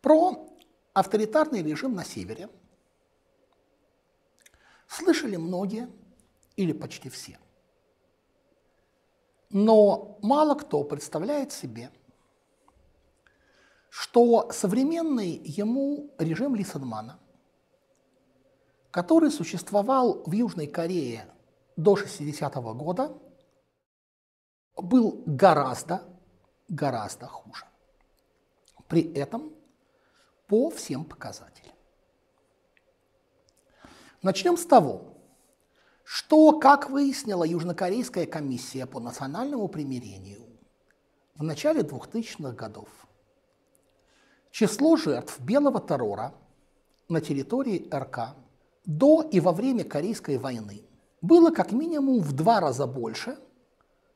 Про авторитарный режим на севере слышали многие или почти все. Но мало кто представляет себе, что современный ему режим Лисенмана, который существовал в Южной Корее до 60-го года, был гораздо, гораздо хуже. При этом по всем показателям. Начнем с того, что, как выяснила Южнокорейская комиссия по национальному примирению в начале 2000-х годов, число жертв белого террора на территории РК до и во время Корейской войны было как минимум в два раза больше,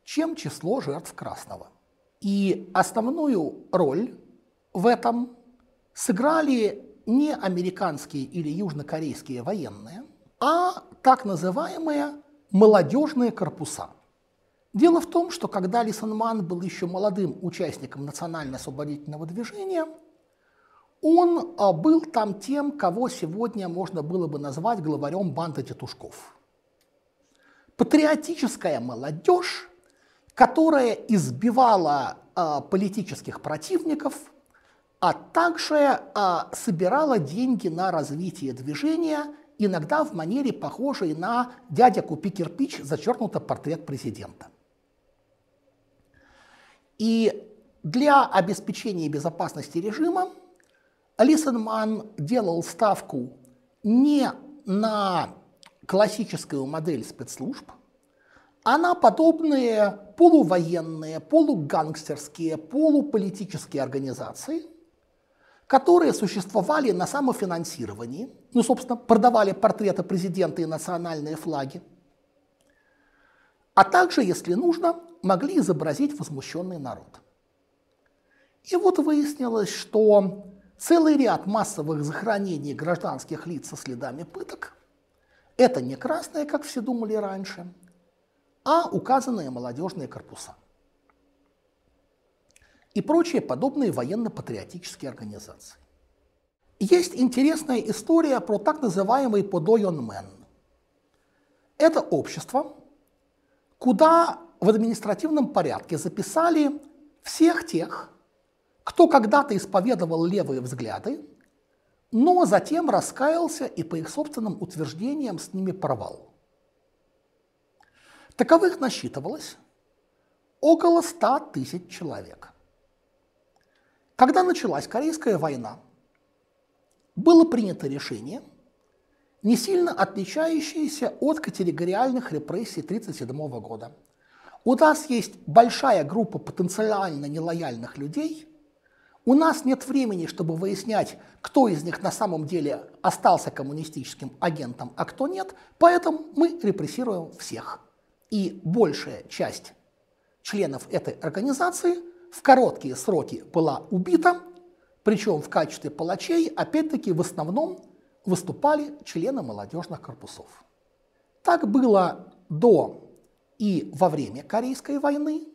чем число жертв красного. И основную роль в этом сыграли не американские или южнокорейские военные, а так называемые молодежные корпуса. Дело в том, что когда Лисенман был еще молодым участником национально-освободительного движения, он а, был там тем, кого сегодня можно было бы назвать главарем банды тетушков. Патриотическая молодежь, которая избивала а, политических противников, а также а, собирала деньги на развитие движения иногда в манере, похожей на «дядя, купи кирпич», зачеркнуто портрет президента. И для обеспечения безопасности режима Лисенман делал ставку не на классическую модель спецслужб, а на подобные полувоенные, полугангстерские, полуполитические организации – которые существовали на самофинансировании, ну, собственно, продавали портреты президента и национальные флаги, а также, если нужно, могли изобразить возмущенный народ. И вот выяснилось, что целый ряд массовых захоронений гражданских лиц со следами пыток – это не красные, как все думали раньше, а указанные молодежные корпуса – и прочие подобные военно-патриотические организации. Есть интересная история про так называемый Подойонмен. Это общество, куда в административном порядке записали всех тех, кто когда-то исповедовал левые взгляды, но затем раскаялся и по их собственным утверждениям с ними порвал. Таковых насчитывалось около 100 тысяч человек. Когда началась Корейская война, было принято решение, не сильно отличающееся от категориальных репрессий 1937 года. У нас есть большая группа потенциально нелояльных людей, у нас нет времени, чтобы выяснять, кто из них на самом деле остался коммунистическим агентом, а кто нет, поэтому мы репрессируем всех. И большая часть членов этой организации в короткие сроки была убита, причем в качестве палачей, опять-таки, в основном выступали члены молодежных корпусов. Так было до и во время Корейской войны,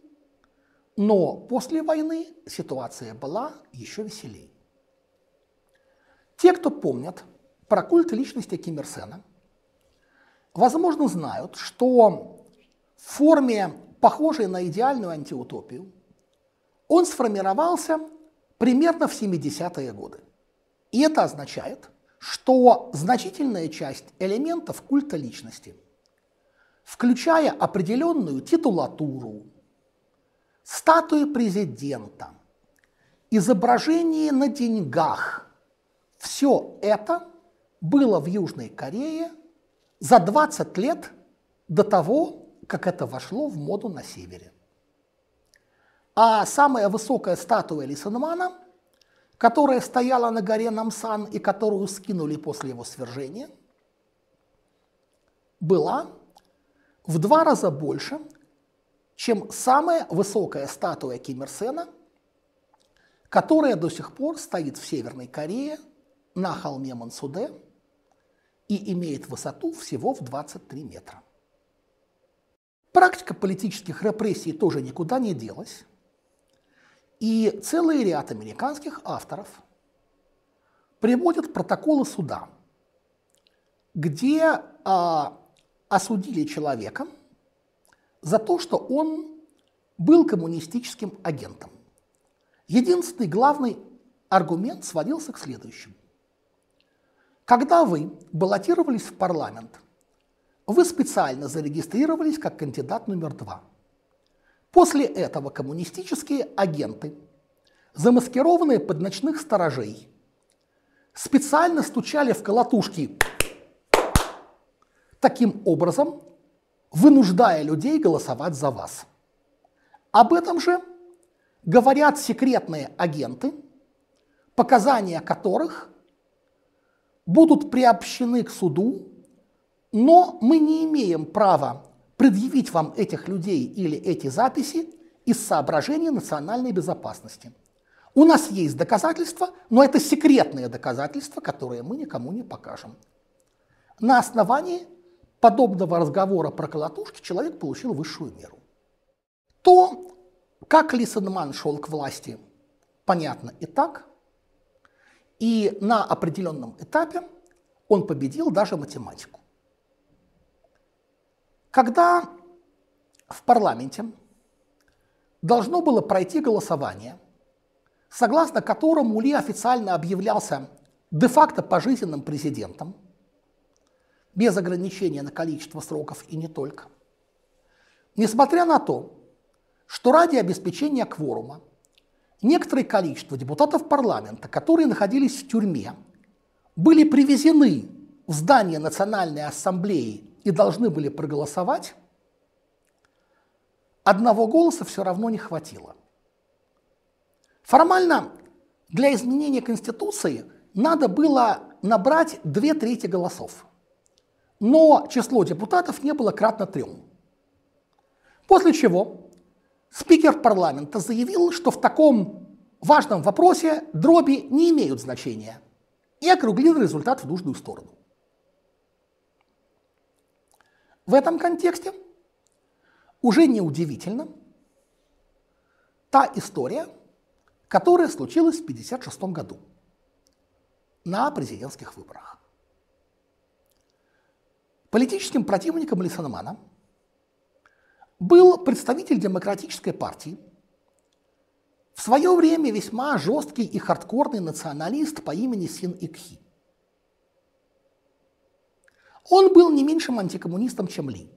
но после войны ситуация была еще веселее. Те, кто помнят про культ личности Ким Ир Сена, возможно, знают, что в форме, похожей на идеальную антиутопию, он сформировался примерно в 70-е годы. И это означает, что значительная часть элементов культа личности, включая определенную титулатуру, статуи президента, изображение на деньгах, все это было в Южной Корее за 20 лет до того, как это вошло в моду на севере. А самая высокая статуя Лисенмана, которая стояла на горе Намсан и которую скинули после его свержения, была в два раза больше, чем самая высокая статуя Ким Ир Сена, которая до сих пор стоит в Северной Корее на холме Мансуде и имеет высоту всего в 23 метра. Практика политических репрессий тоже никуда не делась. И целый ряд американских авторов приводят протоколы суда, где а, осудили человека за то, что он был коммунистическим агентом. Единственный главный аргумент сводился к следующему. Когда вы баллотировались в парламент, вы специально зарегистрировались как кандидат номер два. После этого коммунистические агенты, замаскированные под ночных сторожей, специально стучали в колотушки таким образом, вынуждая людей голосовать за вас. Об этом же говорят секретные агенты, показания которых будут приобщены к суду, но мы не имеем права предъявить вам этих людей или эти записи из соображений национальной безопасности. У нас есть доказательства, но это секретные доказательства, которые мы никому не покажем. На основании подобного разговора про колотушки человек получил высшую меру. То, как Лисенман шел к власти, понятно и так. И на определенном этапе он победил даже математику. Когда в парламенте должно было пройти голосование, согласно которому Ли официально объявлялся де-факто пожизненным президентом, без ограничения на количество сроков и не только. Несмотря на то, что ради обеспечения кворума некоторое количество депутатов парламента, которые находились в тюрьме, были привезены в здание Национальной ассамблеи и должны были проголосовать, одного голоса все равно не хватило. Формально для изменения Конституции надо было набрать две трети голосов, но число депутатов не было кратно трем. После чего спикер парламента заявил, что в таком важном вопросе дроби не имеют значения, и округлил результат в нужную сторону. В этом контексте уже неудивительно та история, которая случилась в 1956 году на президентских выборах. Политическим противником Лисенмана был представитель демократической партии, в свое время весьма жесткий и хардкорный националист по имени Син Икхи. Он был не меньшим антикоммунистом, чем Ли.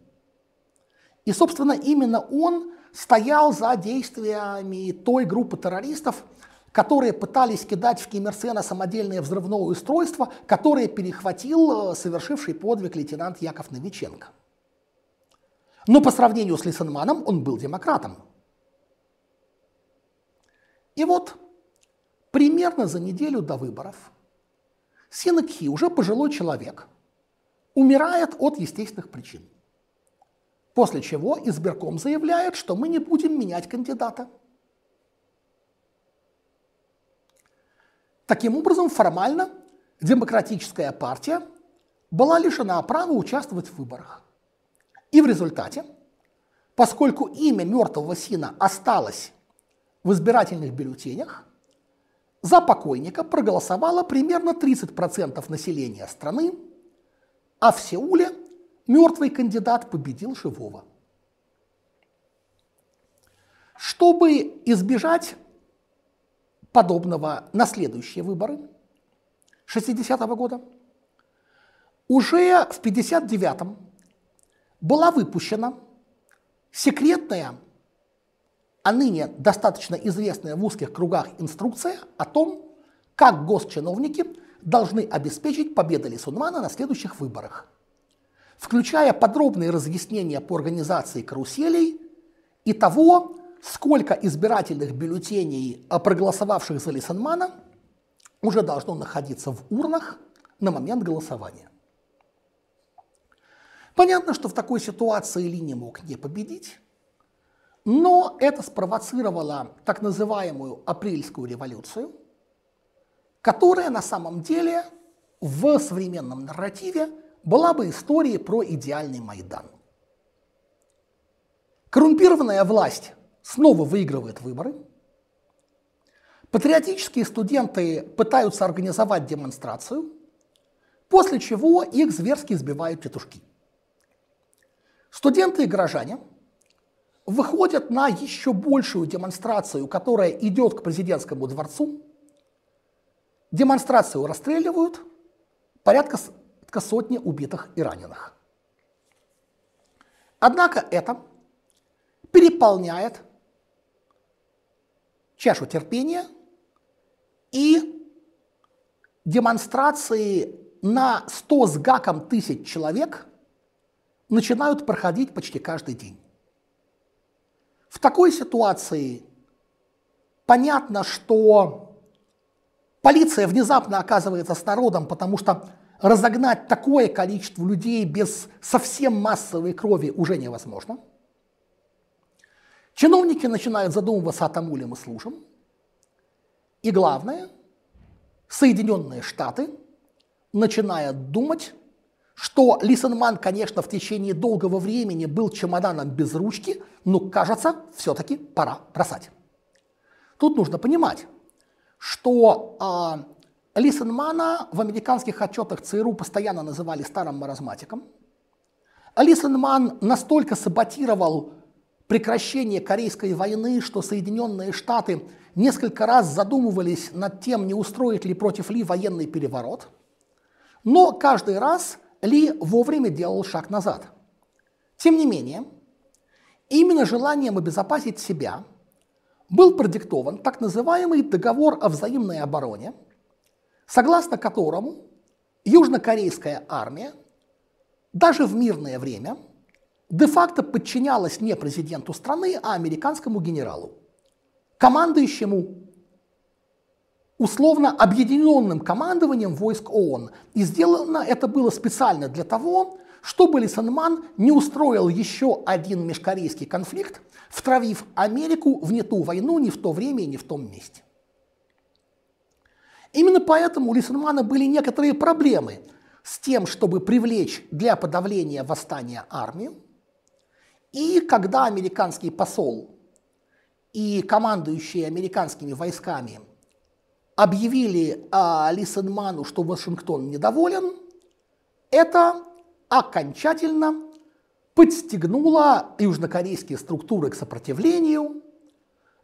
И, собственно, именно он стоял за действиями той группы террористов, которые пытались кидать в Ким Ир Сена самодельное взрывное устройство, которое перехватил э, совершивший подвиг лейтенант Яков Новиченко. Но по сравнению с Лисенманом он был демократом. И вот примерно за неделю до выборов Синекхи, уже пожилой человек – умирает от естественных причин. После чего избирком заявляет, что мы не будем менять кандидата. Таким образом, формально демократическая партия была лишена права участвовать в выборах. И в результате, поскольку имя мертвого сина осталось в избирательных бюллетенях, за покойника проголосовало примерно 30% населения страны, а в Сеуле мертвый кандидат победил живого. Чтобы избежать подобного на следующие выборы 60-го года, уже в 59-м была выпущена секретная, а ныне достаточно известная в узких кругах инструкция о том, как госчиновники должны обеспечить победу Лисунмана на следующих выборах, включая подробные разъяснения по организации каруселей и того, сколько избирательных бюллетеней, проголосовавших за Лисенмана, уже должно находиться в урнах на момент голосования. Понятно, что в такой ситуации Ли не мог не победить, но это спровоцировало так называемую апрельскую революцию – которая на самом деле в современном нарративе была бы историей про идеальный Майдан. Коррумпированная власть снова выигрывает выборы, Патриотические студенты пытаются организовать демонстрацию, после чего их зверски избивают петушки. Студенты и горожане выходят на еще большую демонстрацию, которая идет к президентскому дворцу. Демонстрацию расстреливают, порядка сотни убитых и раненых. Однако это переполняет чашу терпения и демонстрации на 100 с гаком тысяч человек начинают проходить почти каждый день. В такой ситуации понятно, что полиция внезапно оказывается с народом, потому что разогнать такое количество людей без совсем массовой крови уже невозможно. Чиновники начинают задумываться о тому, ли мы служим. И главное, Соединенные Штаты начинают думать, что Лисенман, конечно, в течение долгого времени был чемоданом без ручки, но, кажется, все-таки пора бросать. Тут нужно понимать, что э, Лисенмана в американских отчетах ЦРУ постоянно называли старым маразматиком. Лисенман настолько саботировал прекращение Корейской войны, что Соединенные Штаты несколько раз задумывались над тем, не устроить ли против Ли военный переворот. Но каждый раз Ли вовремя делал шаг назад. Тем не менее, именно желанием обезопасить себя был продиктован так называемый договор о взаимной обороне – согласно которому южнокорейская армия даже в мирное время де-факто подчинялась не президенту страны, а американскому генералу, командующему условно объединенным командованием войск ООН. И сделано это было специально для того, чтобы Ли Санман не устроил еще один межкорейский конфликт, втравив Америку в не ту войну ни в то время и ни в том месте. Именно поэтому у Лисенмана были некоторые проблемы с тем, чтобы привлечь для подавления восстания армию. И когда американский посол и командующие американскими войсками объявили а, Лисенману, что Вашингтон недоволен, это окончательно подстегнуло южнокорейские структуры к сопротивлению,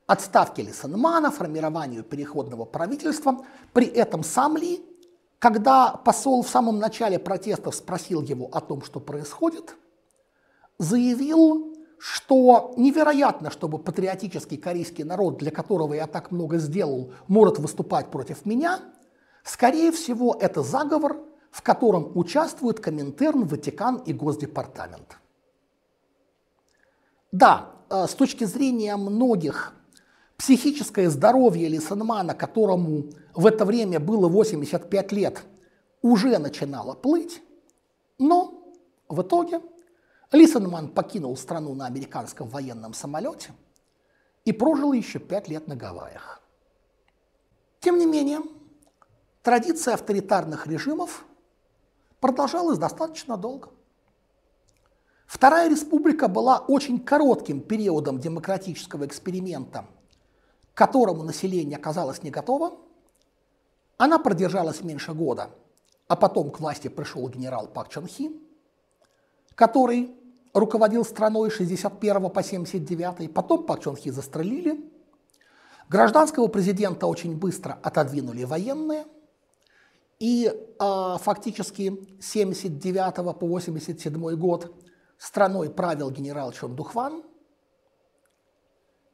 отставке Лисенмана, формированию переходного правительства. При этом сам Ли, когда посол в самом начале протестов спросил его о том, что происходит, заявил, что невероятно, чтобы патриотический корейский народ, для которого я так много сделал, может выступать против меня. Скорее всего, это заговор, в котором участвуют Коминтерн, Ватикан и Госдепартамент. Да, э, с точки зрения многих Психическое здоровье Лисенмана, которому в это время было 85 лет, уже начинало плыть, но в итоге Лисенман покинул страну на американском военном самолете и прожил еще пять лет на Гавайях. Тем не менее, традиция авторитарных режимов продолжалась достаточно долго. Вторая республика была очень коротким периодом демократического эксперимента – к которому население оказалось не готово, она продержалась меньше года, а потом к власти пришел генерал Пак Чон Хи, который руководил страной с 61 по 79, потом Пак Чон Хи застрелили, гражданского президента очень быстро отодвинули военные, и э, фактически с 79 по 87 год страной правил генерал Чон Духван.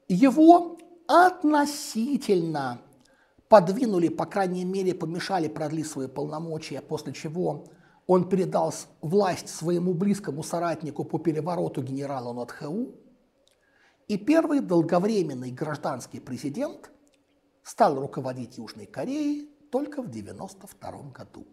Его относительно подвинули, по крайней мере, помешали продлить свои полномочия, после чего он передал власть своему близкому соратнику по перевороту генералу Нотхэу, и первый долговременный гражданский президент стал руководить Южной Кореей только в 1992 году.